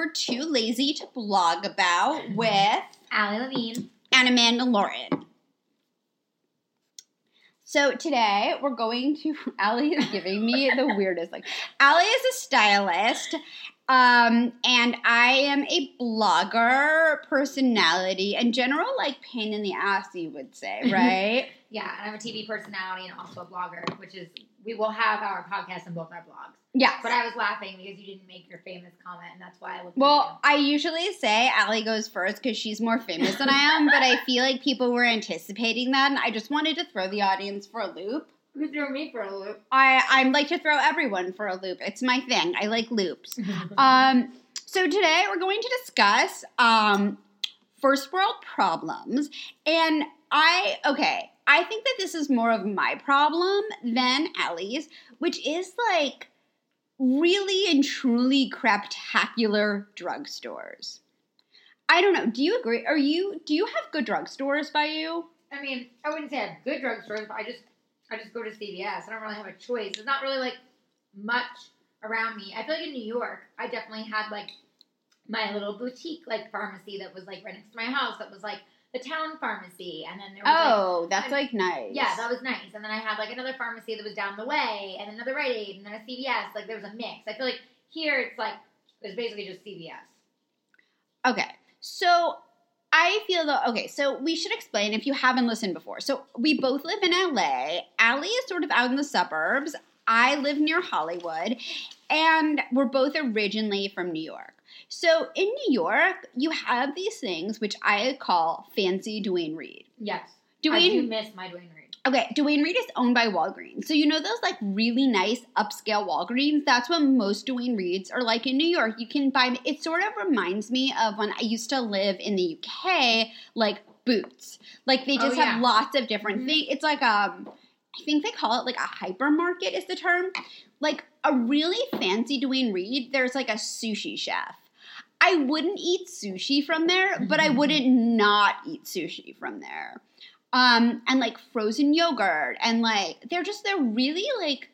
We're Too Lazy to Blog About with Allie Levine. and Amanda Lauren. So today we're going to. Allie is giving me the weirdest. Like, Allie is a stylist, um, and I am a blogger personality and general like pain in the ass, you would say, right? Yeah, and I'm a TV personality and also a blogger, which is we will have our podcast and both our blogs. Yes. But I was laughing because you didn't make your famous comment, and that's why I looked. Well, I usually say Allie goes first because she's more famous than I am, but I feel like people were anticipating that, and I just wanted to throw the audience for a loop. you threw me for a loop. I I like to throw everyone for a loop. It's my thing. I like loops. Um, so today we're going to discuss um, first world problems, and I okay. I think that this is more of my problem than Allie's, which is like really and truly craptacular drugstores. I don't know. Do you agree? Are you? Do you have good drugstores by you? I mean, I wouldn't say I have good drugstores, but I just I just go to CVS. I don't really have a choice. There's not really like much around me. I feel like in New York, I definitely had like my little boutique like pharmacy that was like right next to my house. That was like the town pharmacy, and then there was like, Oh, that's like nice. Yeah, that was nice. And then I had like another pharmacy that was down the way, and another Rite Aid, and then a CVS. Like there was a mix. I feel like here it's like it's basically just CVS. Okay. So I feel though, okay, so we should explain if you haven't listened before. So we both live in LA. Allie is sort of out in the suburbs. I live near Hollywood. And we're both originally from New York. So in New York, you have these things which I call fancy Duane Reade. Yes, I do Dwayne miss my Duane Reade. Okay, Duane Reade is owned by Walgreens. So you know those like really nice upscale Walgreens? That's what most Duane Reades are like in New York. You can buy it sort of reminds me of when I used to live in the UK, like Boots. Like they Oh, just yeah. have lots of different Mhm. things. It's like um I think they call it like a hypermarket is the term. Like a really fancy Duane Reade, there's like a sushi chef. I wouldn't eat sushi from there, but I Mhm. wouldn't not eat sushi from there um and like frozen yogurt and like they're just they're really like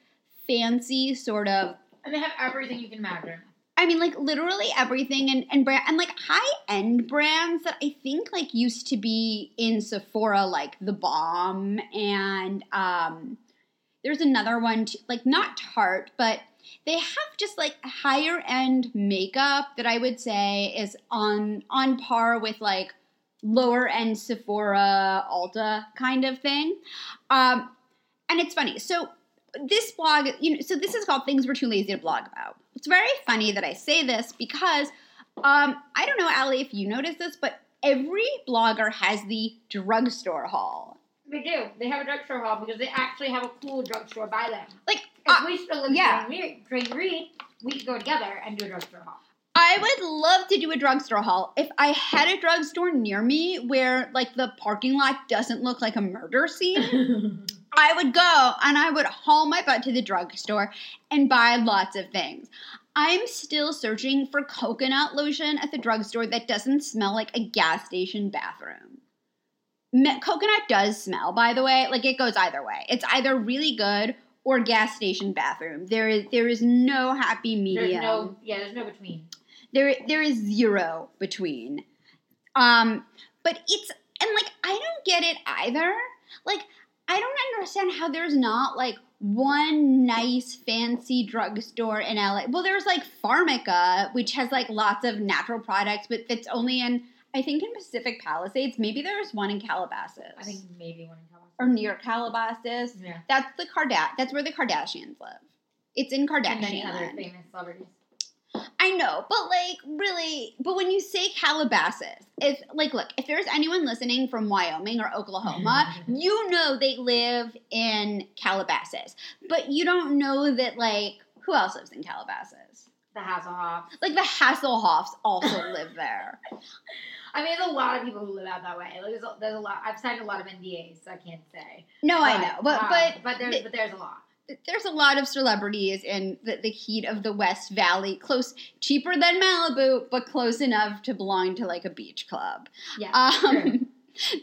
fancy sort of And they have everything you can imagine. i mean like literally everything and and brand and like high end brands that i think like used to be in sephora like theBalm and um there's another one too, like not tarte but they have just like higher end makeup that i would say is on on par with like lower end Sephora, Ulta kind of thing. Um, and it's funny. So this blog, you know, so this is called Things We're Too Lazy to Blog About. It's very funny that I say this because um, I don't know, Allie, if you noticed this, but every blogger has the drugstore haul. They do. They have a drugstore hall because they actually have a cool drugstore by them. Like, If uh, we still live yeah. in Duane Reade, we could go together and do a drugstore hall. I would love to do a drugstore haul if I had a drugstore near me where like the parking lot doesn't look like a murder scene. I would go and I would haul my butt to the drugstore and buy lots of things. I'm still searching for coconut lotion at the drugstore that doesn't smell like a gas station bathroom. Me- coconut does smell, by the way. Like it goes either way. It's either really good or gas station bathroom. There is there is no happy There's medium no, yeah, there's no between. there there is zero between um but it's and like i don't get it either like i don't understand how there's not like one nice fancy drugstore in la well there's like pharmaca which has like lots of natural products but it's only in i think in pacific palisades maybe there's one in calabasas I think maybe one in Calabasas. or near calabasas Yeah. that's the Karda- that's where the kardashians live it's in And many other famous celebrities. I know, but like really, but when you say Calabasas, if like look, if there's anyone listening from Wyoming or Oklahoma, you know they live in Calabasas. But you don't know that like who else lives in Calabasas? The Hasselhoff. Like the Hasselhoffs also live there. I mean, there's a lot of people who live out that way. Like, there's, a, there's a lot. I've signed a lot of NDAs, so I can't say. No, I know, but um, but but there's th- but there's a lot. there's a lot of celebrities in the, the heat of the West Valley, close, cheaper than Malibu, but close enough to belong to like a beach club. Yeah. Um.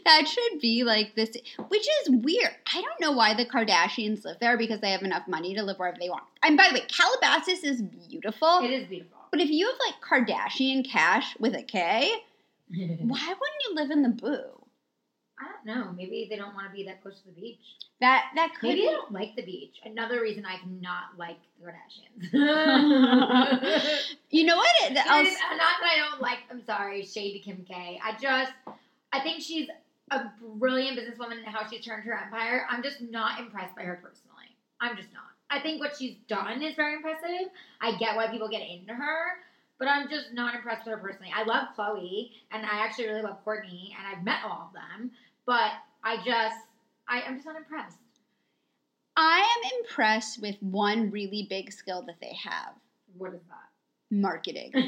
That should be like this, which is weird. I don't know why the Kardashians live there because they have enough money to live wherever they want. And by the way, Calabasas is beautiful, It is beautiful. But if you have like Kardashian cash with a K, why wouldn't you live in the boo? I don't know. Maybe they don't want to be that close to the beach. That that could Maybe be. they don't like the beach. Another reason I cannot like the Kardashians. You know what? It, It I'll not that I don't like. I'm sorry, shade to Kim K. I just, I think she's a brilliant businesswoman and how she's turned her empire. I'm just not impressed by her personally. I'm just not. I think what she's done is very impressive. I get why people get into her, but I'm just not impressed with her personally. I love Khloe, and I actually really love Kourtney, and I've met all of them, but I just, I, I'm just not impressed. I am impressed with one really big skill that they have: What is that? Marketing. That's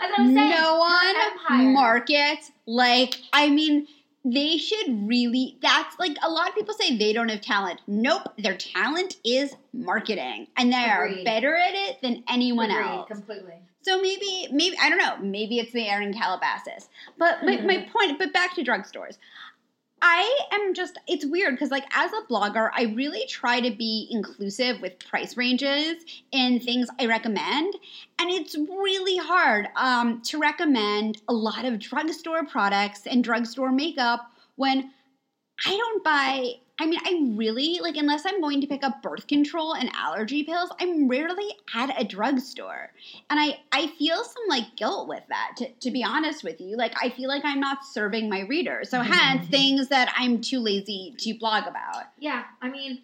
what I'm saying. No one empire. markets like I mean they should really that's like a lot of people say they don't have talent. Nope, their talent is marketing and they are better at it than anyone Agreed, else. completely. So maybe maybe I don't know, maybe it's the Aaron Calabasas. But my, my mm-hmm. point but back to drugstores. I am just it's weird because like as a blogger, I really try to be inclusive with price ranges and things I recommend. And it's really hard um, to recommend a lot of drugstore products and drugstore makeup when I don't buy. I mean, I really like unless I'm going to pick up birth control and allergy pills. I'm rarely at a drugstore, and I I feel some like guilt with that. To, to be honest with you, like I feel like I'm not serving my readers. So mm-hmm. hence things that I'm too lazy to blog about. Yeah, I mean,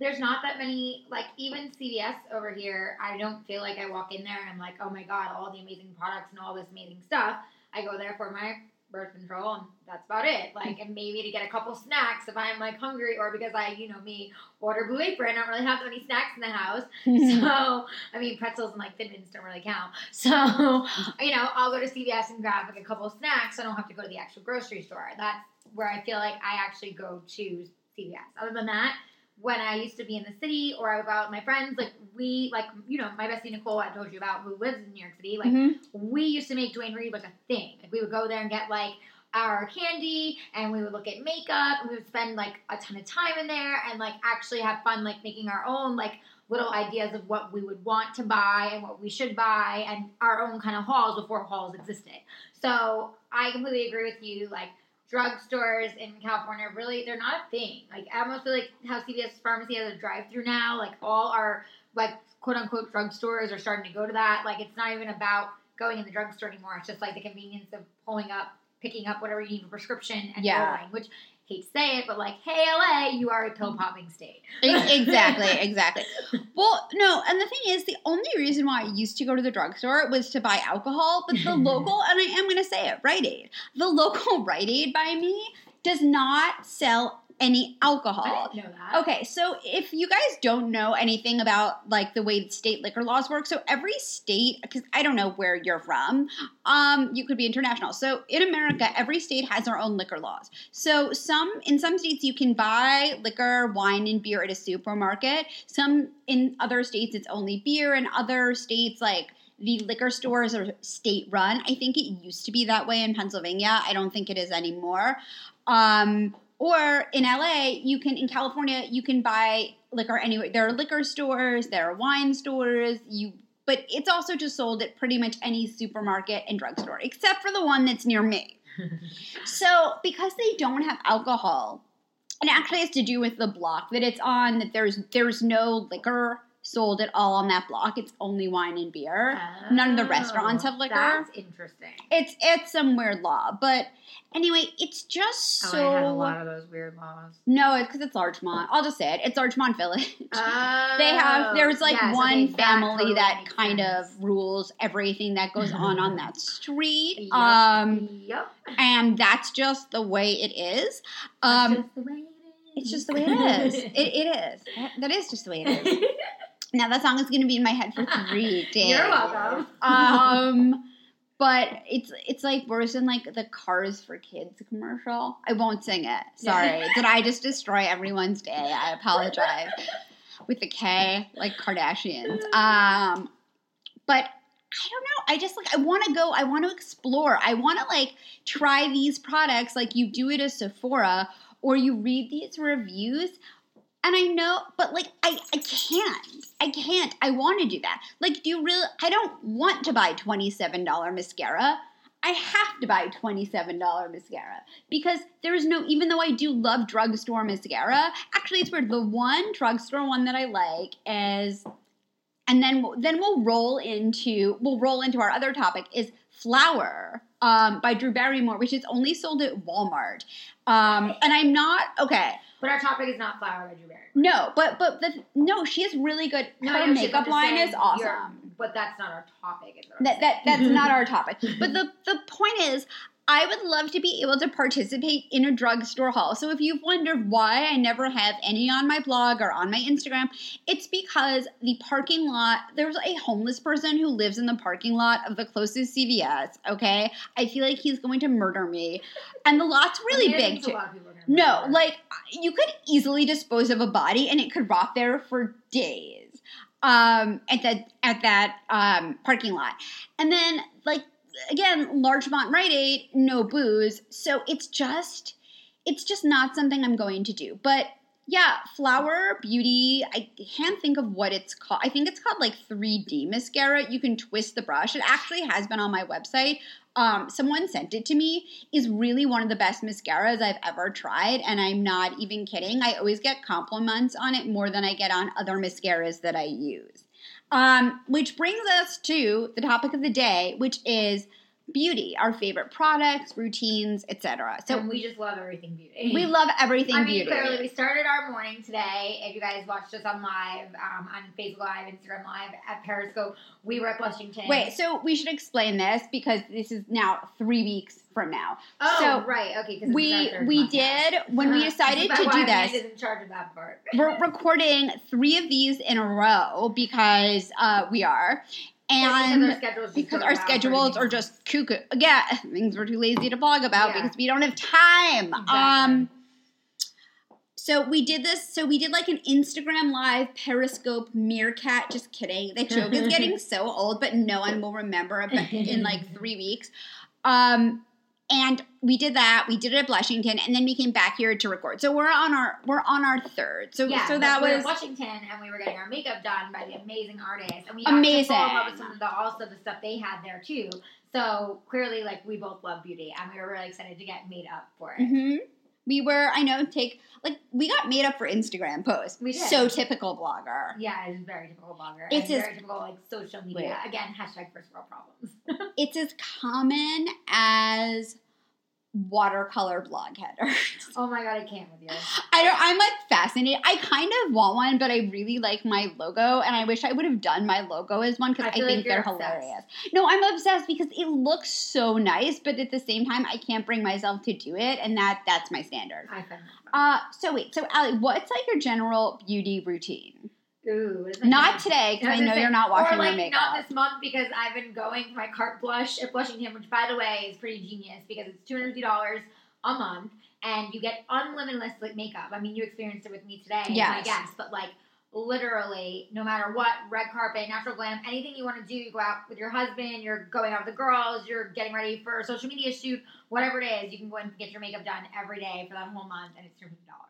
there's not that many, like, even CVS over here, I don't feel like I walk in there and I'm like, oh my god, all the amazing products and all this amazing stuff. I go there for my birth control and that's about it. Like, and maybe to get a couple snacks if I'm like hungry or because I, you know, me, order Blue Apron, I don't really have any snacks in the house. So, I mean, pretzels and like Thin Mints don't really count. So, you know, I'll go to CVS and grab like a couple of snacks. I don't have to go to the actual grocery store. That's where I feel like I actually go to CVS. Other than that, when I used to be in the city or I go out with my friends, like we, like, you know, my bestie Nicole, I told you about, who lives in New York City, like, Mhm. we used to make Duane Reade like a thing. Like, we would go there and get like, our candy and we would look at makeup and we would spend like a ton of time in there and like actually have fun like making our own like little ideas of what we would want to buy and what we should buy and our own kind of hauls before hauls existed. So I completely agree with you. Like drugstores in California, really, they're not a thing. Like I almost feel like how CVS Pharmacy has a drive-through now. Like all our like quote unquote drugstores are starting to go to that. Like it's not even about going in the drugstore anymore. It's just like the convenience of pulling up, picking up whatever you need for prescription and Yeah. going. Which hate to say it, but like, hey LA, you are a pill popping state. Exactly, exactly. Well, no, and the thing is, the only reason why I used to go to the drugstore was to buy alcohol, but the local, and I am going to say it, Rite Aid, the local Rite Aid by me does not sell any alcohol. I didn't know that. Okay, so if you guys don't know anything about like the way state liquor laws work, so every state, because I don't know where you're from, um, you could be international. So in America, every state has their own liquor laws. So some in some states you can buy liquor, wine, and beer at a supermarket. Some in other states it's only beer. and other states, like the liquor stores are state run. I think it used to be that way in Pennsylvania. I don't think it is anymore. Um, or in LA, you can in California, you can buy liquor anywhere. There are liquor stores, there are wine stores. You, but it's also just sold at pretty much any supermarket and drugstore, except for the one that's near me. So because they don't have alcohol, it actually has to do with the block that it's on. That there's there's no liquor sold at all on that block. It's only wine and beer. None of the restaurants have liquor. Oh, That's interesting. It's it's some weird law, but anyway, it's just so. Oh, I had a lot of those weird laws. No, it's because it's Larchmont. I'll just say it. It's Larchmont Village. Oh, they have there's like yes, one okay, family totally that kind sense. of rules everything that goes on on that street. Yep. Um, Yep. and that's just the way it is. Um, just the way it is. it's just the way it is. It, it is. That is just the way it is. Now that song is going to be in my head for three days. You're welcome. Um, but it's it's like worse than like the Cars for Kids commercial. I won't sing it. Sorry. Did I just destroy everyone's day? I apologize. With the K, like Kardashians. Um, but I don't know. I just like I want to go. I want to explore. I want to like try these products like you do it at Sephora or you read these reviews. And I know, but like I I can't. I can't. I want to do that. Like, do you really? I don't want to buy $27 mascara. I have to buy $27 mascara because there's no, even though I do love drugstore mascara, actually, it's weird. The one drugstore one that I like is, and then then we'll roll into we'll roll into our other topic is Flower um, by Drew Barrymore, which is only sold at Walmart. Um, and I'm not okay. But our topic is not flower by Drew Barrymore. No, but but the no, she is really good. No, Her I know she- makeup line is awesome. But that's not our topic. That, that that's not our topic. But the the point is, I would love to be able to participate in a drugstore haul. So if you've wondered why I never have any on my blog or on my Instagram, it's because the parking lot. There's a homeless person who lives in the parking lot of the closest CVS. Okay, I feel like he's going to murder me, and the lot's really big too. A lot of people are No, like you could easily dispose of a body and it could rot there for days. Um, at that at that um, parking lot, and then like again, Larchmont Rite Aid, no booze, so it's just it's just not something I'm going to do. But yeah, Flower Beauty, I can't think of what it's called. I think it's called like 3D mascara. You can twist the brush. It actually has been on my website. Um, someone sent it to me. Is really one of the best mascaras I've ever tried, and I'm not even kidding. I always get compliments on it more than I get on other mascaras that I use. Um, which brings us to the topic of the day, which is beauty, our favorite products, routines, etc. So and we just love everything beauty. we love everything I mean, beauty. clearly, we started our morning today. If you guys watched us on live, um, on Facebook Live, Instagram Live, at Periscope, we were at Blushington. Wait, so we should explain this because this is now three weeks from now. oh, so right, okay. We we did when we Uh-huh. decided to is do this. Amanda's in charge of that part. We're recording three of these in a row because uh, we are, and because our schedules, because our schedules are just cuckoo. Again, things we're too lazy to blog about Yeah. because we don't have time. Exactly. Um, so we did this. So we did like an Instagram live Periscope Meerkat. Just kidding. The joke is getting so old, but no one will remember it in like three weeks. Um, and we did that. We did it at Blushington, and then we came back here to record. So we're on our we're on our third. So yeah, so that we were was in Blushington, and we were getting our makeup done by the amazing artists, and we Amazing. got to fall in love with some of the also the stuff they had there too. So clearly, like we both love beauty, and we were really excited to get made up for it. hmm We were, I know, take like we got made up for Instagram posts. We did. So typical blogger. Yeah, it's very typical blogger. It's as- very typical like social media. Again, hashtag first world problems. It's as common as watercolor blog headers. oh my god, I can't with you. I don't. I'm like fascinated. I kind of want one, but I really like my logo, and I wish I would have done my logo as one because I I, feel like think they're obsessed. hilarious. No, I'm obsessed because it looks so nice, but at the same time, I can't bring myself to do it, and that that's my standard. I find that fun. Uh, so wait, so Allie, what's like your general beauty routine? Ooh, Not today, because I I know say, you're not watching or like my makeup. not this month because I've been going for my Carte Blush at Blushington, which by the way is pretty genius because it's two hundred fifty dollars a month and you get unlimited like makeup. I mean, you experienced it with me today, Yes. guest, but like literally, no matter what, red carpet, natural glam, anything you want to do, you go out with your husband, you're going out with the girls, you're getting ready for a social media shoot, whatever it is, you can go and get your makeup done every day for that whole month, and it's two hundred dollars.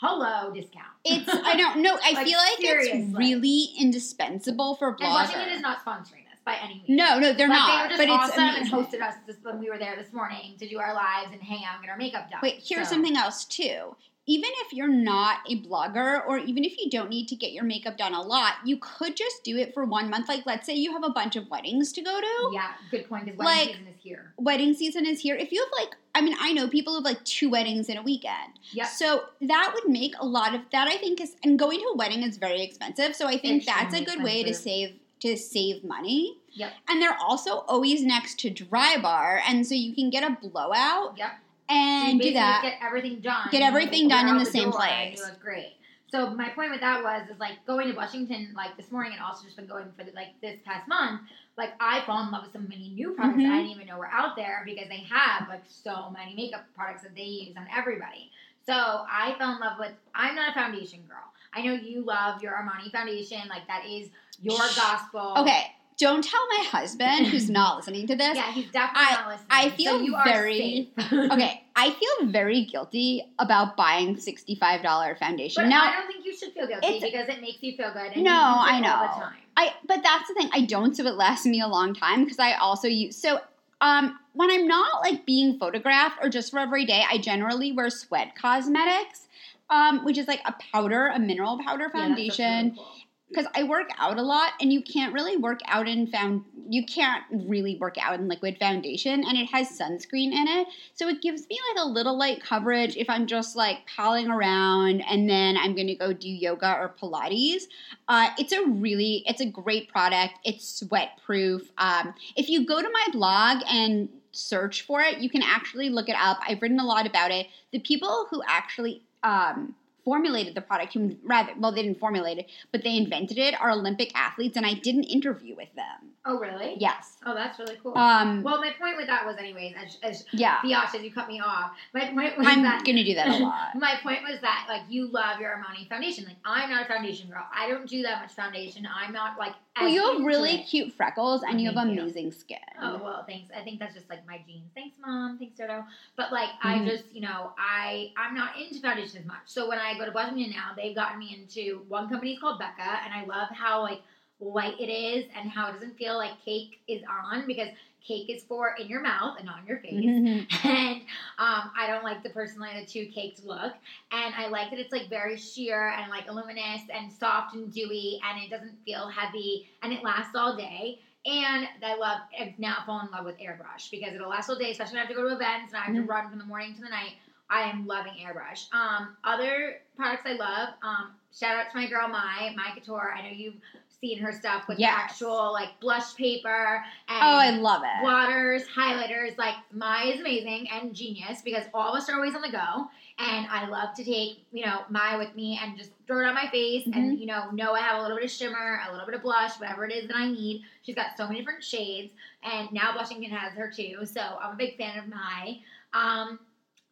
Hello, discount. It's I don't know. I Like, feel like seriously. it's really indispensable for And bloggers. Blushington is not sponsoring this by any means. no, no, they're like, not. They were but just it's awesome and hosted us this, when we were there this morning to do our lives and hang out and get our makeup done. Wait, here's So- something else too. Even if you're not a blogger, or even if you don't need to get your makeup done a lot, you could just do it for one month. Like, let's say you have a bunch of weddings to go to. Yeah, good point. Because Like- wedding season is here. Wedding season is here. If you have like, I mean, I know people who have like two weddings in a weekend. Yeah. So that would make a lot of that. I think is and going to a wedding is very expensive. So I think that's a good way to save to save money. Yep. And they're also always next to Drybar, and so you can get a blowout Yep. So and do that. Get everything done. Get everything done in out the same place. It was great. So my point with that was is like going to Blushington like this morning and also just been going for the, like this past month. Like I fall in love with so many new products that I mm-hmm. didn't even know were out there because they have like so many makeup products that they use on everybody. So I fell in love with. I'm not a foundation girl. I know you love your Armani foundation. Like that is your gospel. Okay, don't tell my husband who's not listening to this. Yeah, he's definitely not listening. I so feel are very- safe. Okay, I feel very guilty about buying sixty-five dollar foundation. But now, I don't think you should feel guilty because it makes you feel good. And No, you use it I know. all the time. I but that's the thing. I don't, so it lasts me a long time because I also use so um when I'm not like being photographed or just for every day, I generally wear sweat cosmetics, um, which is like a powder, a mineral powder Yeah, foundation. really cool. Because I work out a lot and you can't really work out in found you can't really work out in liquid foundation and it has sunscreen in it. So it gives me like a little light coverage if I'm just like palling around and then I'm gonna go do yoga or Pilates. Uh, it's a really it's a great product. It's sweat proof. Um, if you go to my blog and search for it, you can actually look it up. I've written a lot about it. The people who actually um, formulated the product, who rather well, they didn't formulate it, but they invented it, are Olympic athletes, and I did an interview with them. Oh, really? Yes. Oh, that's really cool. Um. well, my point with that was, anyways, as, as yeah. Biatch, as you cut me off, my point was I'm that gonna do that a lot. My point was that like you love your Armani foundation. Like I'm not a foundation girl. I don't do that much foundation. I'm not like. Well, you have really it. cute freckles, and Oh, you have thank you. amazing skin. Oh well, thanks. I think that's just like my genes. Thanks, mom. Thanks, Dodo. But like, Mhm. I just, you know, I I'm not into foundation as much. So when I go to Blushington now, they've gotten me into one company called Becca, and I love how like light it is and how it doesn't feel like cake is on because cake is for in your mouth and not on your face. Mhm. and um, I don't like the personally the two cakes look. And I like that it's like very sheer and like luminous and soft and dewy, and it doesn't feel heavy, and it lasts all day. And I love, I've now fallen in love with airbrush because it'll last all day, especially when I have to go to events and I have Mhm. to run from the morning to the night. I am loving airbrush. Um, other products I love. Um, shout out to my girl Mai, Mai Couture. I know you've seen her stuff with the Yes. actual like blush paper and Oh, I love it. waters, highlighters. Like Mai is amazing and genius because all of us are always on the go. And I love to take, you know, Mai with me and just throw it on my face Mm-hmm. and, you know, know I have a little bit of shimmer, a little bit of blush, whatever it is that I need. She's got so many different shades. And now Blushington has her too. So I'm a big fan of Mai. Um,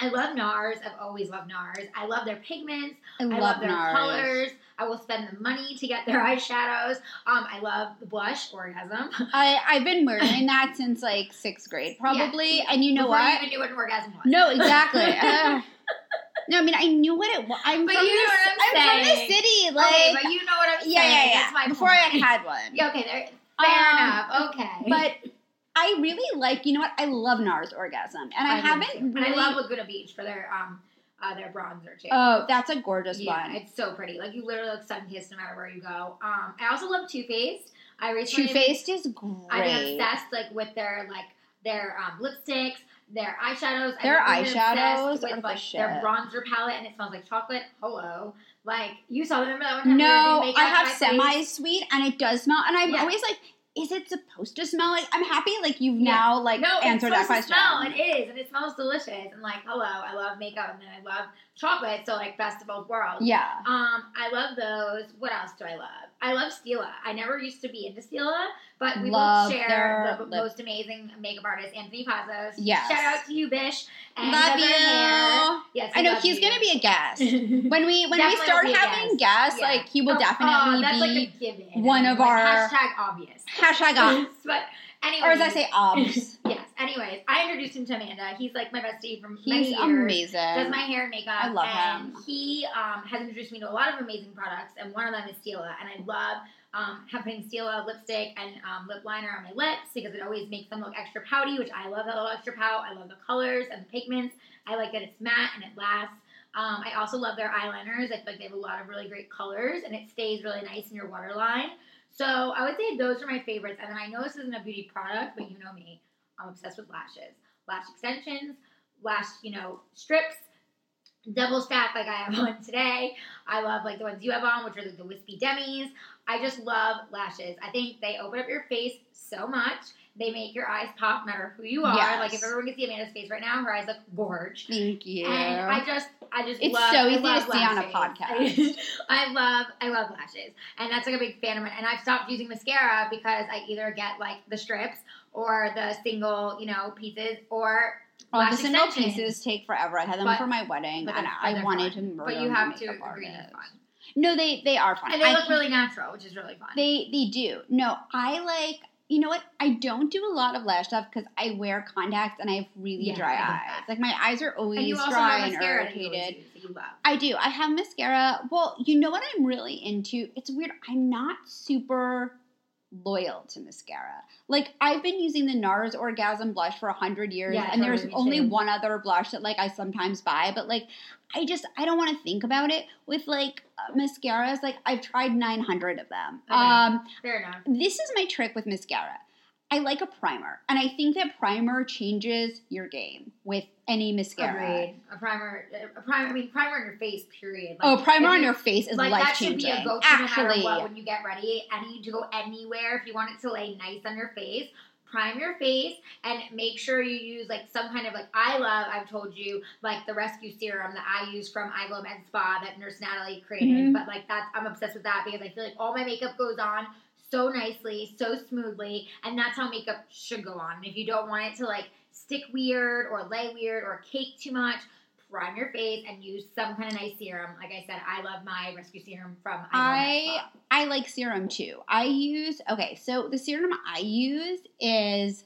I love NARS. I've always loved NARS. I love their pigments. I I love love their NARS. colors. I will spend the money to get their eyeshadows. Um, I love the blush, Orgasm. I I've been wearing that since like sixth grade, probably. Yeah. And you know Before what? you even knew what an orgasm was. No, exactly. Ugh. no, I mean I knew what it was. I'm But from you the, know what I'm I'm from the city. Like okay, but you know what I'm yeah, saying. yeah, yeah. That's my Before point. I had one. Yeah, okay, there, fair Um, enough. Okay. But I really like. You know what? I love NARS Orgasm, and I, too. haven't really. And I love Laguna Beach for their um uh, their bronzer too. Oh, that's a gorgeous yeah, one. it's so pretty. Like you literally look sun kissed no matter where you go. Um, I also love Too Faced. I recently Too Faced is great. Been obsessed like with their like their um, lipsticks, their eyeshadows. Their eyeshadows with the like their bronzer palette, and it smells like chocolate. Hello, like you saw them remember that one time? we were No, I have at my place? semi sweet, and it does smell. And I'm Yeah. always like, is it supposed to smell like? I'm happy like you've Yeah. now like no, answered that question. Smell. It is, and it smells delicious. And like, hello, I love makeup, and then I love chocolate. So like, best of both worlds. Yeah. Um, I love those. What else do I love? I love Stila. I never used to be into Stila, but we Love both share the lip- most amazing makeup artist, Anthony Pazos. Yes. Shout out to you, Bish. And love does hair. you. Yes, I know he's you. gonna be a guest. when we when we start having guests, like he will oh, oh, definitely that's be like a given. one of Like, our- hashtag obvious. hashtag obvious. but anyway, or as I say, obs. yes. Anyways, I introduced him to Amanda. He's like my bestie from He's many years. amazing. Does my hair and makeup. I love and him. He um, has introduced me to a lot of amazing products, and one of them is Stila. And I love um, having Stila lipstick and um, lip liner on my lips because it always makes them look extra pouty, which I love that little extra pout. I love the colors and the pigments. I like that it's matte and it lasts. Um, I also love their eyeliners. I feel like they have a lot of really great colors, and it stays really nice in your waterline. So I would say those are my favorites. And then I know this isn't a beauty product, but you know me, I'm obsessed with lashes, lash extensions, lash, you know, strips, double stack like I have on today. I love like the ones you have on, which are like the wispy demis. I just love lashes. I think they open up your face so much. They make your eyes pop, no matter who you are. Yes. Like if everyone can see Amanda's face right now, her eyes look gorge. Thank you. And I just, I just It's love, so easy to see on a podcast. I love, I love lashes, and that's like a big fan of mine. And I've stopped using mascara because I either get like the strips or the single, you know, pieces, or All the single pieces take forever. I had them But- for my wedding, and I wanted fun. to murder But you have to agree they're fun, No, they they are fun. and they I look really natural, which is really fun. They they do. No, I like you know what? I don't do a lot of lash stuff because I wear contacts and I have really Yeah, dry eyes. Like my eyes are always And dry and mascara that you irritated. use that you love. I do. I have mascara. Well, you know what I'm really into? It's weird. I'm not super loyal to mascara. Like I've been using the NARS Orgasm blush for a hundred years, Yeah, and there's only too. one other blush that like I sometimes buy, but like I just I don't want to think about it with like uh, mascaras. Like I've tried 900 of them. Okay. Um, Fair enough. this is my trick with mascara. I like a primer, and I think that primer changes your game with any mascara. Agreed. A primer, a primer. I mean, primer on your face. Period. Like, Oh, primer on your face is like that should be changing. a go-to Actually, no what when you get ready. Any to go anywhere if you want it to lay nice on your face. Prime your face and make sure you use like some kind of like I love. I've told you like the rescue serum that I use from I Glow Med Spa that Nurse Natalie created. Mhm. But like that's I'm obsessed with that because I feel like all my makeup goes on so nicely, so smoothly, and that's how makeup should go on. And if you don't want it to like stick weird or lay weird or cake too much, prime your face and use some kind of nice serum. Like I said, I love my rescue serum from I. I I like serum too. I use okay, so the serum I use is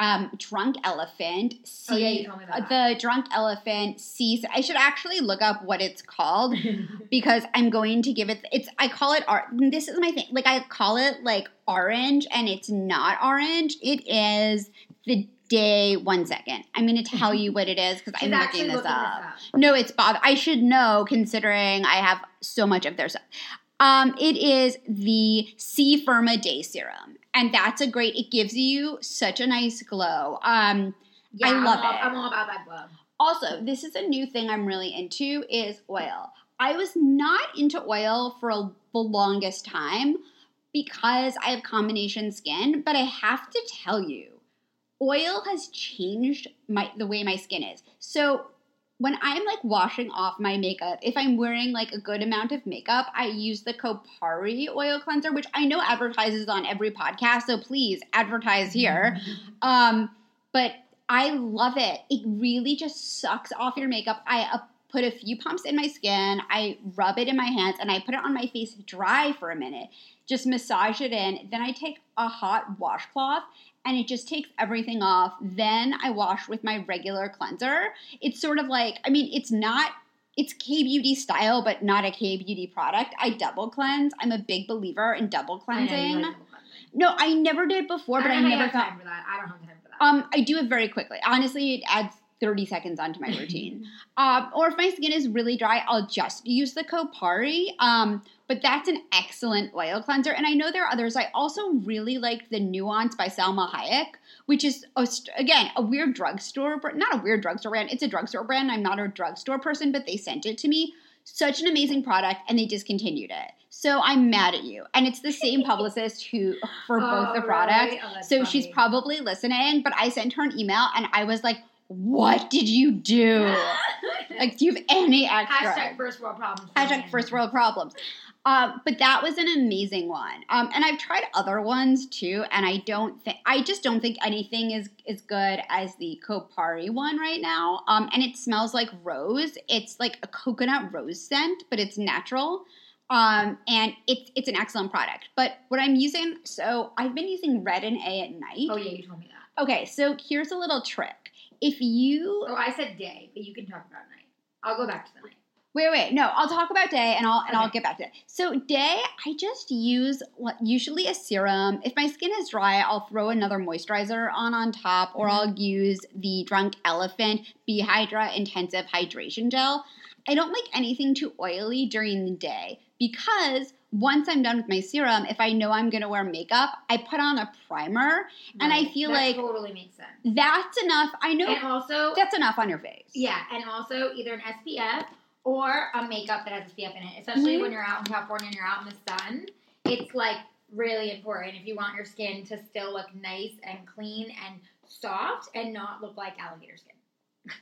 um Drunk Elephant. Oh, yeah, you told me about the Drunk Elephant Sea. I should actually look up what it's called because I'm going to give it. It's I call it art. This is my thing. Like I call it like orange, and it's not orange. It is the day. One second, I'm going to tell you what it is because I'm looking this looking up. this up. No, it's Bob. I should know considering I have so much of their stuff. Um, it is the C Firma Day Serum, and that's a great. It gives you such a nice glow. Um, Yeah, I I'm love all, it. I'm all about that glow. also, this is a new thing I'm really into is oil. I was not into oil for a, the longest time because I have combination skin, but I have to tell you, oil has changed my the way my skin is. So when I'm like washing off my makeup, if I'm wearing like a good amount of makeup, I use the Kopari oil cleanser, which I know advertises on every podcast, so please advertise here. Um, but I love it. It really just sucks off your makeup. I uh, put a few pumps in my skin, I rub it in my hands, and I put it on my face dry for a minute. Just massage it in. Then I take a hot washcloth and it just takes everything off. Then I wash with my regular cleanser. It's sort of like, I mean, it's not. It's K Beauty style, but not a K Beauty product. I double cleanse. I'm a big believer in double I cleansing. like. No, I never did before, but I, don't know how you never thought. time for that. I don't have time for that. Um, I do it very quickly. Honestly, it adds 30 seconds onto my routine. um, or if my skin is really dry, I'll just use the Kopari. Um, but that's an excellent oil cleanser. And I know there are others. I also really like the Nuance by Salma Hayek, which is, a, again, a weird drugstore, not a weird drugstore brand. It's a drugstore brand. I'm not a drugstore person, but they sent it to me. Such an amazing product, and they discontinued it. So I'm mad at you. And it's the same publicist who for both Oh, the really? products. Oh, that's So she's probably listening, but I sent her an email and I was like, what did you do? like, do you have any extra? Hashtag first world problems. Hashtag first world problems. Um, but that was an amazing one. Um, and I've tried other ones too, and I don't think I just don't think anything is as good as the Kopari one right now. Um, and it smells like rose. It's like a coconut rose scent, but it's natural. Um, and it's it's an excellent product. But what I'm using, so I've been using Retin-A at night. Oh yeah, you told me that. Okay, so here's a little trick. If you Oh, I said day, but you can talk about night. I'll go back to the night. Wait, wait, no. I'll talk about day, and I'll and I'll get back to it. So day, I just use what usually a serum. If my skin is dry, I'll throw another moisturizer on on top, or I'll mm-hmm. use the Drunk Elephant B-Hydra Intensive Hydration Gel. I don't like anything too oily during the day because once I'm done with my serum, if I know I'm going to wear makeup, I put on a primer, and I feel that like totally makes sense. that's enough. I know And also, that's enough on your face. yeah, and also either an SPF or a makeup that has a SPF in it. Especially Mhm. when you're out in California and you're out in the sun, it's like really important if you want your skin to still look nice and clean and soft and not look like alligator skin.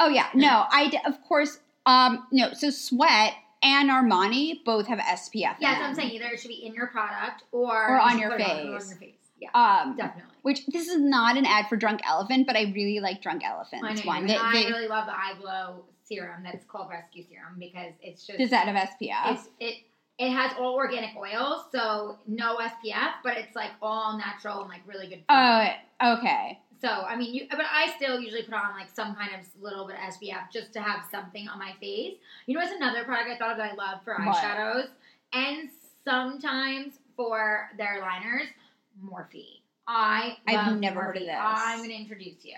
Oh yeah, no, I d- of course um no. So Sweat and Armani both have SPF. Yeah, in that's what I'm saying. Either it should be in your product or, Or you on your it on- or face. on your face. Yeah, Um, definitely. which this is not an ad for Drunk Elephant, but I really like Drunk Elephant's I know. one. They- I they- really love the Eye Glow serum that's called Rescue Serum because it's just does that have SPF? it's it It has all organic oils, so no SPF, but it's like all natural and like really good. Oh, okay. So I mean, you, but I still usually put on like some kind of little bit of SPF just to have something on my face. You know, what's another product I thought of that I love for What? eyeshadows and sometimes for their liners, Morphe. I I've never heard of this. I'm gonna introduce you.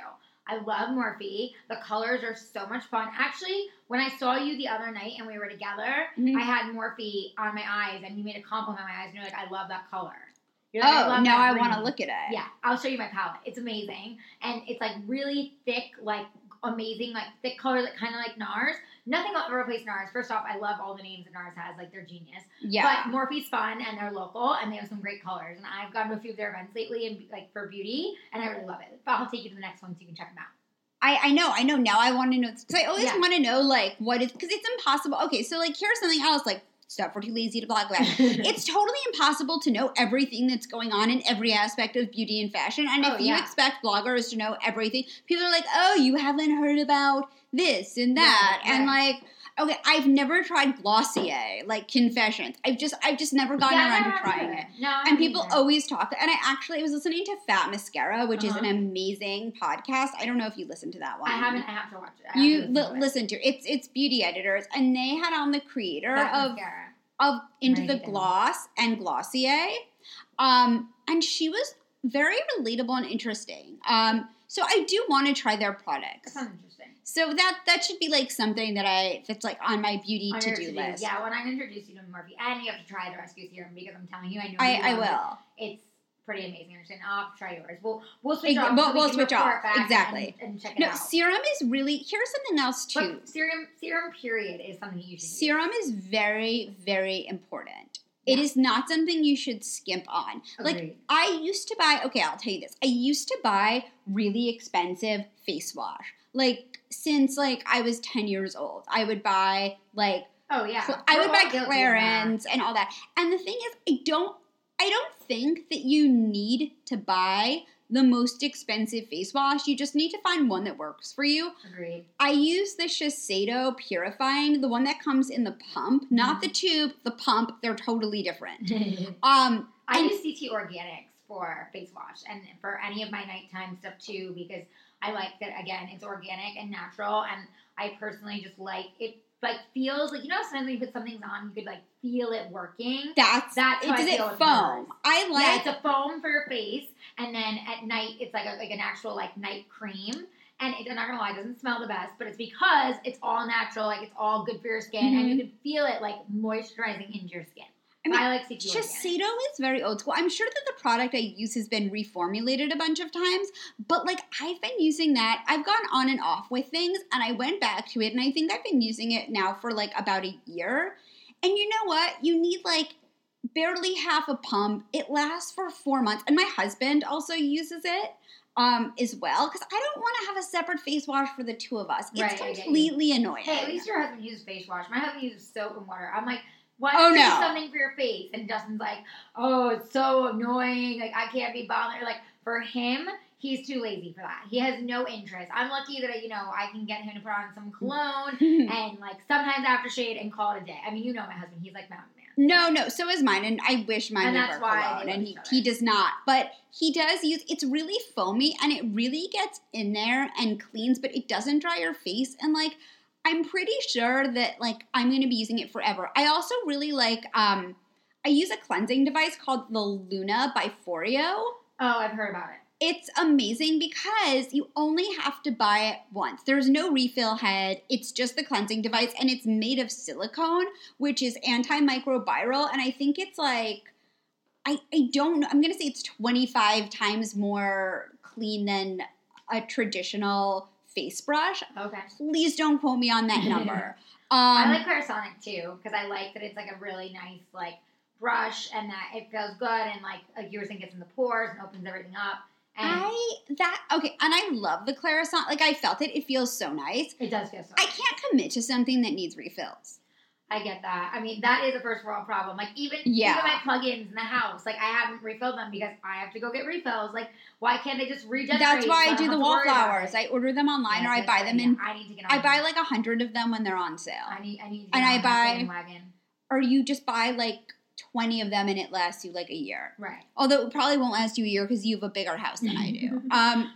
I love Morphe. The colors are so much fun. Actually, when I saw you the other night and we were together, Mhm. I had Morphe on my eyes, and you made a compliment on my eyes, and you're like, "I love that color." You're like, Oh, love now I want to look at it. Yeah, I'll show you my palette. It's amazing, and it's like really thick, like amazing, like thick colors, like kind of like NARS. Nothing will ever replace NARS. First off, I love all the names that NARS has, like they're genius. Yeah. But Morphe's fun, and they're local, and they have some great colors. And I've gone to a few of their events lately, and like for beauty, and I really love it. But I'll take you to the next one so you can check them out. I, I know, I know. Now I want to know. Because I always Yeah. want to know, like, what is, because it's impossible. Okay, so, like, here's something else, like, stuff we're too lazy to blog about. it's totally impossible to know everything that's going on in every aspect of beauty and fashion. And Oh, if you yeah. expect bloggers to know everything, people are like, oh, you haven't heard about this and that. Right, and, right. like, okay, I've never tried Glossier, like, Confessions. I've just, I've just never gotten Yeah, around to trying it. No, I And people haven't. always talk. And I actually I was listening to Fat Mascara, which is Uh-huh. an amazing podcast. I don't know if you listened to that one. I haven't. I have to watch it. You to listen to it. it's it's beauty editors, and they had on the creator That's of mascara. of Into Right the. Gloss and Glossier, um, and she was very relatable and interesting. Um, so I do want to try their products. So that that should be like something that I that's like on my beauty to do list. Yeah, when I introduce you to Morphe, and you have to try the rescue serum because I'm telling you, I know I, I it. will. It's pretty amazing. Understand? I'll try yours. We'll we'll switch off. we'll- so we we'll switch off. back and- Exactly. And, check it No, out. serum is really. Here's something else too. But serum serum period is something you should use. Serum is very very important. It is not something you should skimp on. Like I used to buy, okay, I'll tell you this. I used to buy really expensive face wash. Like since like I was 10 years old. I would buy like Oh yeah, Cl- I would buy. Clarins and all that. And the thing is, I don't I don't think that you need to buy the most expensive face wash. You just need to find one that works for you. Agreed. I use the Shiseido purifying, the one that comes in the pump, not the tube, the pump. They're totally different. Um I and- use CT Organics for face wash and for any of my nighttime stuff too because I like that again it's organic and natural and I personally just like it like feels like you know sometimes when you put some things on you could like feel it working. that's That's it, does it foam. I yeah, it's a foam for your face, and then at night it's like a, like an actual like night cream. And it, I'm not gonna lie, it doesn't smell the best, but it's because it's all natural, like it's all good for your skin, and you mm-hmm. can feel it like moisturizing into your skin. I I, mean, like CT Organics. Shiseido is very old school. I'm sure that the product I use has been reformulated a bunch of times, but like I've been using that. I've gone on and off with things, and I went back to it, and I think I've been using it now for like about a year. And you know what? You need like barely half a pump. It lasts for four months, and my husband also uses it. Um, as well, because I don't want to have a separate face wash for the two of us. It's Right, I completely annoying. Hey, at least your husband uses face wash. My husband uses soap and water. I'm like, why Oh, no. something for your face? And Dustin's like, oh, it's so annoying. Like, I can't be bothered. Like, for him, he's too lazy for that. He has no interest. I'm lucky that, you know, I can get him to put on some cologne and, like, sometimes aftershave and call it a day. I mean, you know my husband. He's like mountain man. No, no. So is mine, and I wish mine And would that's why alone, and he he does not. But he does use. It's really foamy, and it really gets in there and cleans, but it doesn't dry your face. And like, I'm pretty sure that like I'm going to be using it forever. I also really like. um I use a cleansing device called the Luna by Foreo. Oh, I've heard about it. It's amazing because you only have to buy it once. There's no refill head. It's just the cleansing device and it's made of silicone, which is antimicrobial. And I think it's like, I, I don't know, I'm going to say it's 25 times more clean than a traditional face brush. Okay. Please don't quote me on that number. Um, I like Clarisonic too because I like that it's like a really nice like brush and that it feels good and like like you were saying gets in the pores and opens everything up and I that okay, and I love the Clarisonic. Like I felt it; it feels so nice. it does feel so. I can't commit to something that needs refills. I get that. I mean, that is a first world problem. Like even Yeah. even my plugins in the house, like I haven't refilled them because I have to go get refills. Like why can't they just regenerate? That's why I do the to worry about wallflowers. I order them online or I buy yes, them in. I need to get. I buy like a hundred of them when they're on sale. I need. I need. To get and I buy- or you just buy like 20 of them and it lasts you like a year. Right. Although it probably won't last you a year because you have a bigger house than I do. um,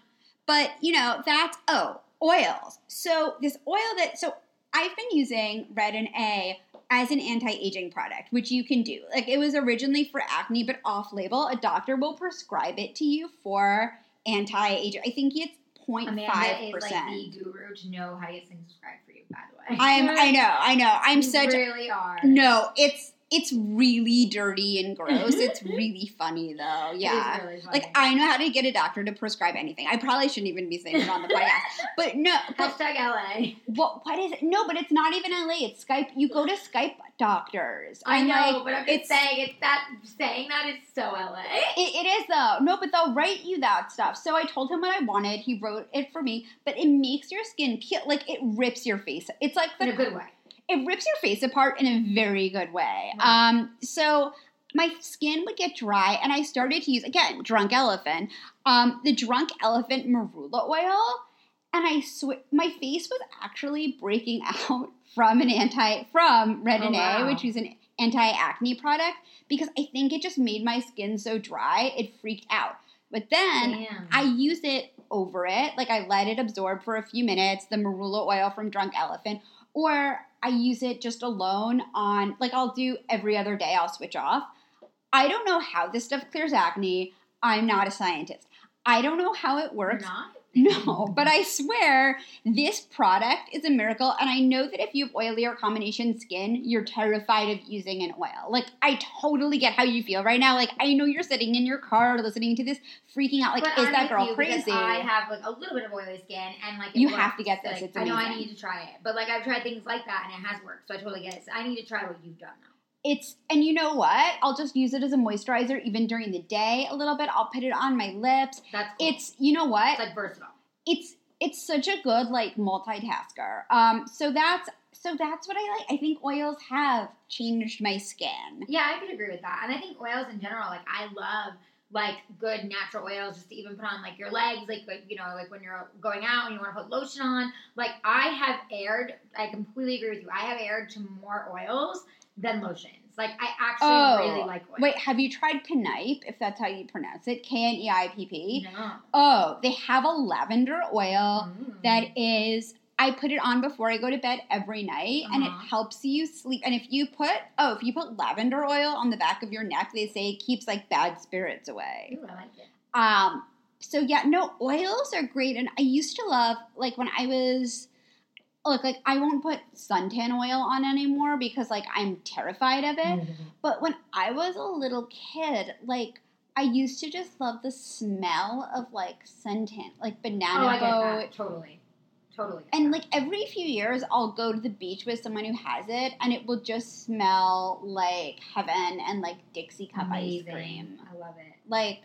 but you know, that's oh, oils. So this oil that so I've been using Retin-A as an anti-aging product, which you can do. Like it was originally for acne, but off-label. A doctor will prescribe it to you for anti-aging. I think it's 0.5 Amanda is like the guru to know how to get things prescribed for you. By the way, I am. I know. I know. I'm You such. really are. No, it's it's really dirty and gross. it's mm-hmm. really funny though. Yeah. really funny. Like I know how to get a doctor to prescribe anything. I probably shouldn't even be saying it on the podcast. But no, but Hashtag LA. what what is it? No, but it's not even LA. It's Skype. You go to Skype doctors. I I'm know, like, but I'm just it's saying it's that saying that is so LA. it, it is though. No, but they'll write you that stuff. So I told him what I wanted. He wrote it for me. But it makes your skin peel. Like it rips your face. It's like the In a good way. It rips your face apart in a very good way. Right. Um, so my skin would get dry, and I started to use again Drunk Elephant, um, the Drunk Elephant Marula oil, and I sw- my face was actually breaking out from an anti from Red Oh, wow. which is an anti acne product, because I think it just made my skin so dry it freaked out. But then Damn. I use it over it. Like I let it absorb for a few minutes, the marula oil from Drunk Elephant, or I use it just alone on like I'll do every other day, I'll switch off. I don't know how this stuff clears acne. I'm not a scientist. I don't know how it works. not. No, but I swear this product is a miracle. And I know that if you have oily or combination skin, you're terrified of using an oil. Like, I totally get how you feel right now. Like, I know you're sitting in your car listening to this, freaking out. Like, But is I'm that girl crazy? I have like a little bit of oily skin, and like You works. have to get this. Like, I know I need to try it, but like I've tried things like that, and it has worked, so I totally get it. So I need to try what you've done now. It's and you know what? I'll just use it as a moisturizer even during the day a little bit. I'll put it on my lips. That's cool. It's you know what? it's like versatile. it's it's such a good like multitasker. Um, so that's so that's what I like. I think oils have changed my skin. Yeah, I could agree with that. And I think oils in general, like I love like good natural oils just to even put on like your legs, like, like you know, like when you're going out and you want to put lotion on. Like I have aired, I completely agree with you. I have aired to more oils than lotions. Like I actually Oh, really like oils. Wait, have you tried Kneipp? If that's how you pronounce it, K N E I P P. no. Oh, they have a lavender oil Mm. that is. I put it on before I go to bed every night, and it Uh-huh. helps you sleep. And if you put oh, if you put lavender oil on the back of your neck, they say it keeps like bad spirits away. Ooh, I like it. Um, so yeah, no, oils are great, and I used to love like when I was look like I won't put suntan oil on anymore because like I'm terrified of it. Mm-hmm. But when I was a little kid, like I used to just love the smell of like suntan, like banana Oh, I get boat. that. Totally. Totally. get And that. like every few years, I'll go to the beach with someone who has it, and it will just smell like heaven and like Dixie cup Amazing. ice cream. I love it. Like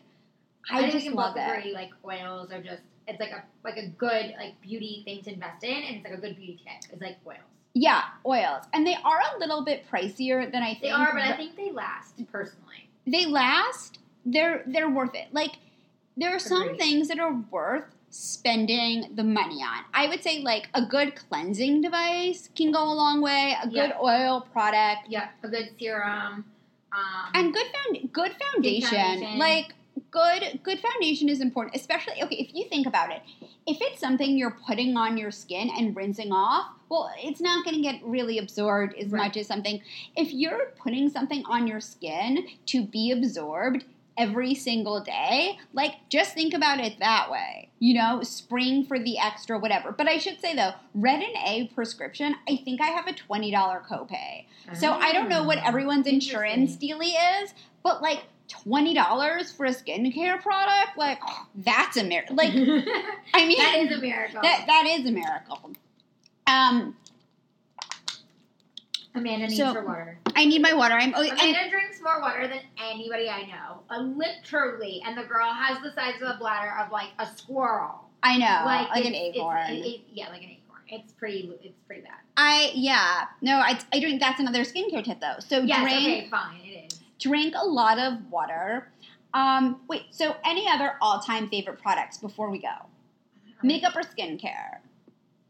I, think just love it. Like oils are just it's like a like a good like beauty thing to invest in, and it's like a good beauty tip. It's like oils. Yeah, oils, and they are a little bit pricier than I think. They are, but I think they last personally. they last. They're they're worth it. Like there are some Agreed. things that are worth spending the money on. I would say like a good cleansing device can go a long way. A good Yeah. oil product Yeah, a good serum. Um, and good found good foundation. foundation. Like good good foundation is important, especially okay if you think about it. If it's something you're putting on your skin and rinsing off, well, it's not going to get really absorbed as Right. much as something. If you're putting something on your skin to be absorbed every single day, like just think about it that way. You know, spring for the extra whatever. But I should say though, Red and A prescription, I think I have a $20 copay. So I don't know what Ah, everyone's insurance dealie is, but like twenty dollars for a skincare product, like that's a miracle. Like I mean, that is a miracle. that that is a miracle. Um, Amanda needs So- her water. I need my water. I'm oh, and, Amanda drinks more water than anybody I know. Uh, literally, and the girl has the size of a bladder of like a squirrel. I know, like, an it's- it's- acorn. it- it- yeah, like an acorn. It's pretty. It's pretty bad. I yeah, no, I, I drink. That's another skincare tip though. So Yes. drink Okay. Fine. Drink a lot of water. Um, wait. So any other all time favorite products before we go? Makeup or skincare?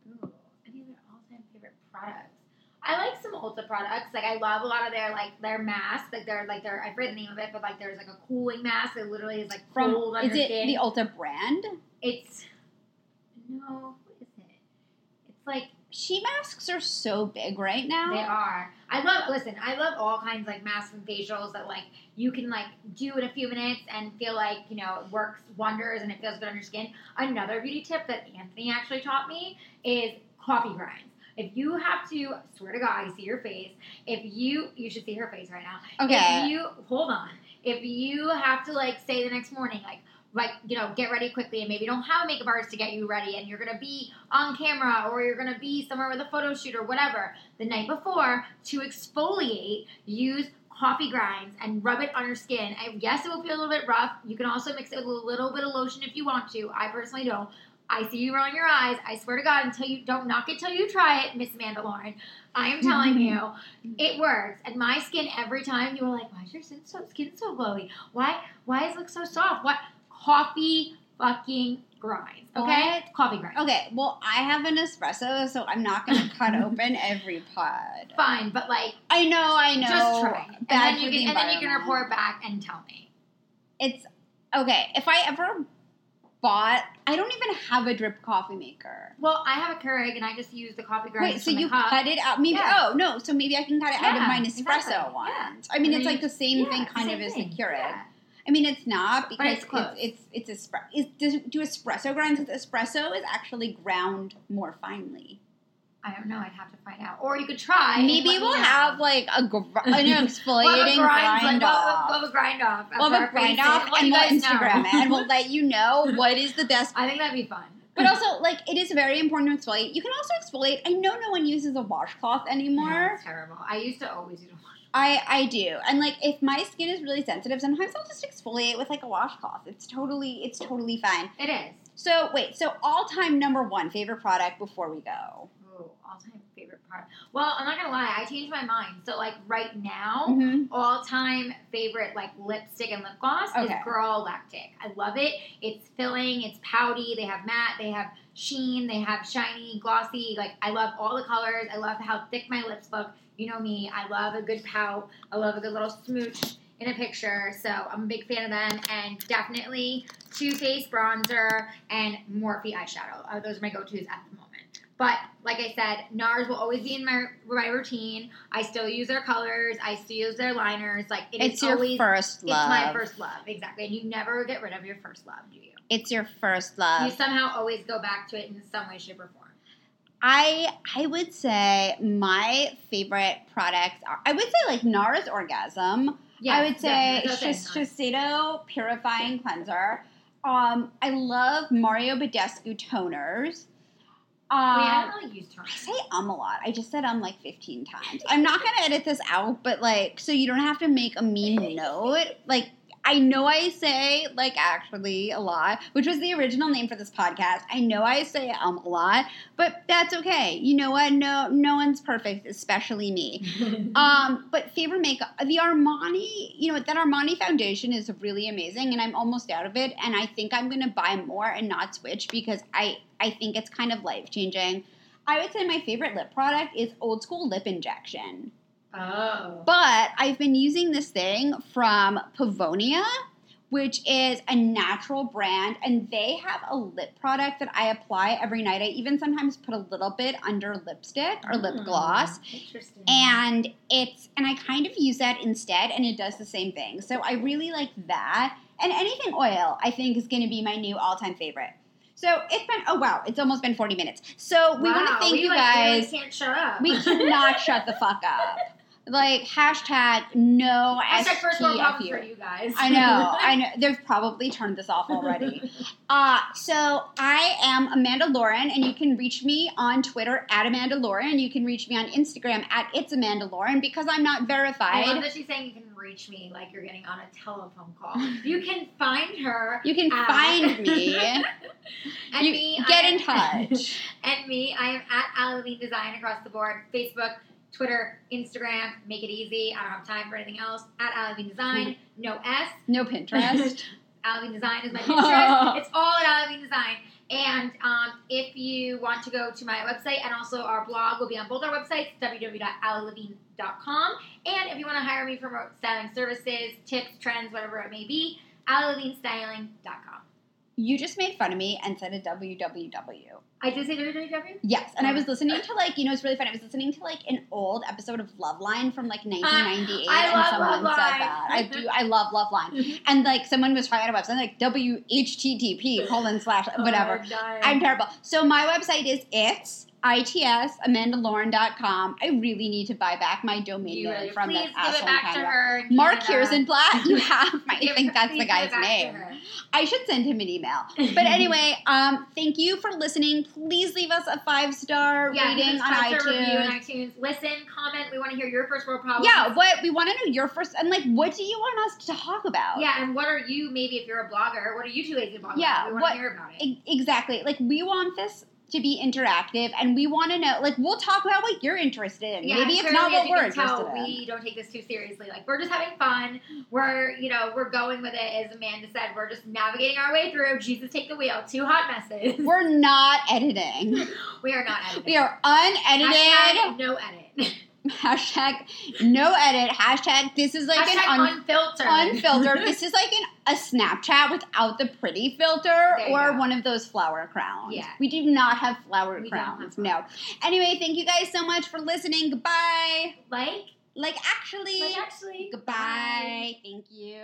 Ooh, any other all-time favorite products? I like some Ulta products. Like I love a lot of their like their masks. Like they're like their I forget the name of it, but like there's like a cooling mask that literally is like From cold on is your it skin. the Ulta brand? it's no, what is it? It's like Sheet masks are so big right now. They are. I love. Listen, I love all kinds like masks and facials that like you can like do in a few minutes and feel like you know it works wonders and it feels good on your skin. Another beauty tip that Anthony actually taught me is coffee grinds. If you have to, swear to God, I see your face. If you, you should see her face right now. Okay. If you hold on, if you have to like say the next morning, like like you know, get ready quickly, and maybe don't have a makeup artist to get you ready, and you're gonna be on camera or you're gonna be somewhere with a photo shoot or whatever the night before to exfoliate, use coffee grinds and rub it on your skin. And yes, it will feel a little bit rough. You can also mix it with a little bit of lotion if you want to. I personally don't. I see you rolling your eyes. I swear to God, until you don't knock it till you try it, Miss Amanda Lauren. I am telling you, it works. And my skin every time you were like, why is your skin so skin so glowy? Why why does it look so soft? What coffee fucking grinds? Okay, coffee grinds. Okay, well, I have an espresso, so I'm not going to cut open every pod. Fine, but like I know, I know. just try, and Bad then you for the can and then you can report back and tell me. It's okay. If I ever bought, I don't even have a drip coffee maker. Well, I have a Keurig and I just use the coffee grinds. Wait, so you cup. cut it out? Maybe. Yeah. Oh no, so maybe I can cut it out of my Nespresso exactly. ones. Yeah. I mean, And it's like the same Yeah, thing, kind same of, as the. Keurig. I mean, it's not because it's it's it's it's, espre- is, does, do espresso grinds? Espresso is actually ground more finely. I don't know. I'd have to find out. Or you could try. Maybe we'll have like a gr- an exfoliating grind, like, off. We'll, have a grind off. We'll have a grind off, and we'll. Instagram it, and we'll let you know what is the best. I think that'd be fun. But also, like, it is very important to exfoliate. You can also exfoliate. I know no one uses a washcloth No, anymore. it's terrible. I used to always use a wash. I I do, and like, if my skin is really sensitive, sometimes I'll just exfoliate with like a washcloth. It's totally it's totally fine. It is. So wait, so all time number one favorite product before we go. Ooh, all time favorite product. Well, I'm not gonna lie. I changed my mind. So like right now, Mm-hmm. all time favorite like lipstick and lip gloss is Okay. Girlactik. I love it. It's filling, it's pouty, they have matte, they have sheen, they have shiny, glossy. Like I love all the colors. I love how thick my lips look. You know me, I love a good pout. I love a good little smooch in a picture. So I'm a big fan of them and definitely Too Faced bronzer and Morphe eyeshadow. Uh, those are my go-tos at the moment. But like I said, NARS will always be in my my routine. I still use their colors. I still use their liners. Like it is It's your always first it's my first love, exactly. And you never get rid of your first love, do you? It's your first love. you somehow always go back to it in some way, shape, or form. I I would say my favorite products are I would say like NARS Orgasm. I would say definitely. That's Shis- what I said. Shiseido Purifying Cleanser. Um, I love Mario Badescu toners. Um, Wait, I don't really use toner. I say um a lot. I just said um like 15 times. I'm not going to edit this out, but like, so you don't have to make a mean note. Like, I know I say like actually a lot, which was the original name for this podcast. I know I say um a lot, but that's okay. You know what? No, no one's perfect, especially me. Um, but favorite makeup, the Armani, you know, that Armani foundation is really amazing, and I'm almost out of it. And I think I'm gonna buy more and not switch because I I think it's kind of life changing. I would say my favorite lip product is Old School Lip Injection, oh. but I've been using this thing from Pavonia. Which is a natural brand, and they have a lip product that I apply every night. I even sometimes put a little bit under lipstick or lip Mm, gloss Interesting. and it's and I kind of use that instead, and it does the same thing. So I really like that. And anything oil, I think, is going to be my new all-time favorite. So it's been oh wow, it's almost been forty minutes. So we want to thank we, you like, guys. Really can't shut up. we cannot shut the fuck up. Like hashtag no Hashtag first world problems STFU. for you guys. I know, I know. They've probably turned this off already. Uh, so I am Amanda Lauren, and you can reach me on Twitter at Amanda Lauren. You can reach me on Instagram at It's Amanda Lauren because I'm not I verified. love that she's saying you can reach me like you're getting on a telephone call. You can find her. You can at- find me. and You- me, get I in touch. and me, I am at Alavine Design across the board. Facebook, Twitter, Instagram. Make it easy. I don't have time for anything else. At Alavine Design. No S. No Pinterest. Alavine Design is my Pinterest. it's all at Alavine Design. And um, if you want to go to my website and also our blog will be on both our websites, www.allylevine.com. And if you want to hire me for styling services, tips, trends, whatever it may be, allylevinestyling.com. You just made fun of me and said a www. I did say www? Yes, and I was oh. listening to like you know it's really funny. I was listening to like an old episode of Loveline from like 1998, I and love someone Loveline. said that. I do. I love Loveline, mm-hmm. and like someone was trying on a website like WHTTP colon slash oh whatever. Oh, I'm I'm terrible. So my website is it's its amandalauren.com. I really need to buy back my domain really, from please that give it asshole in back to her. Mark. Kirstenblatt, you have my, I think that's the guy's name. I should send him an email. But anyway, um, thank you for listening. Please leave us a five star Yeah, rating on iTunes. On iTunes. Listen, comment. We want to hear your first world problems. Yeah, what we want to know your first and like what do you want us to talk about? Yeah, and what are you? Maybe if you're a blogger, what are you two lazy bloggers? Yeah, we want what- to hear about it. E- exactly. Like we want this to be interactive and we want to know like we'll talk about what you're interested in. Yeah, Maybe it's not what we're interested in. We don't take this too seriously. Like we're just having fun. We're you know we're going with it. As Amanda said, we're just navigating our way through. Jesus, take the wheel. Two hot messes. We're not editing. we are not editing. We are unedited. Hashtag no edit. Hashtag no edit. Hashtag this is like Hashtag an un- unfiltered. unfiltered. this is like an, a Snapchat without the pretty filter or go. one of those flower crowns. Yeah. We do not have flower We don't have crowns. No. Anyway, thank you guys so much for listening. Goodbye. like, Like actually. like actually. Goodbye. Thank you.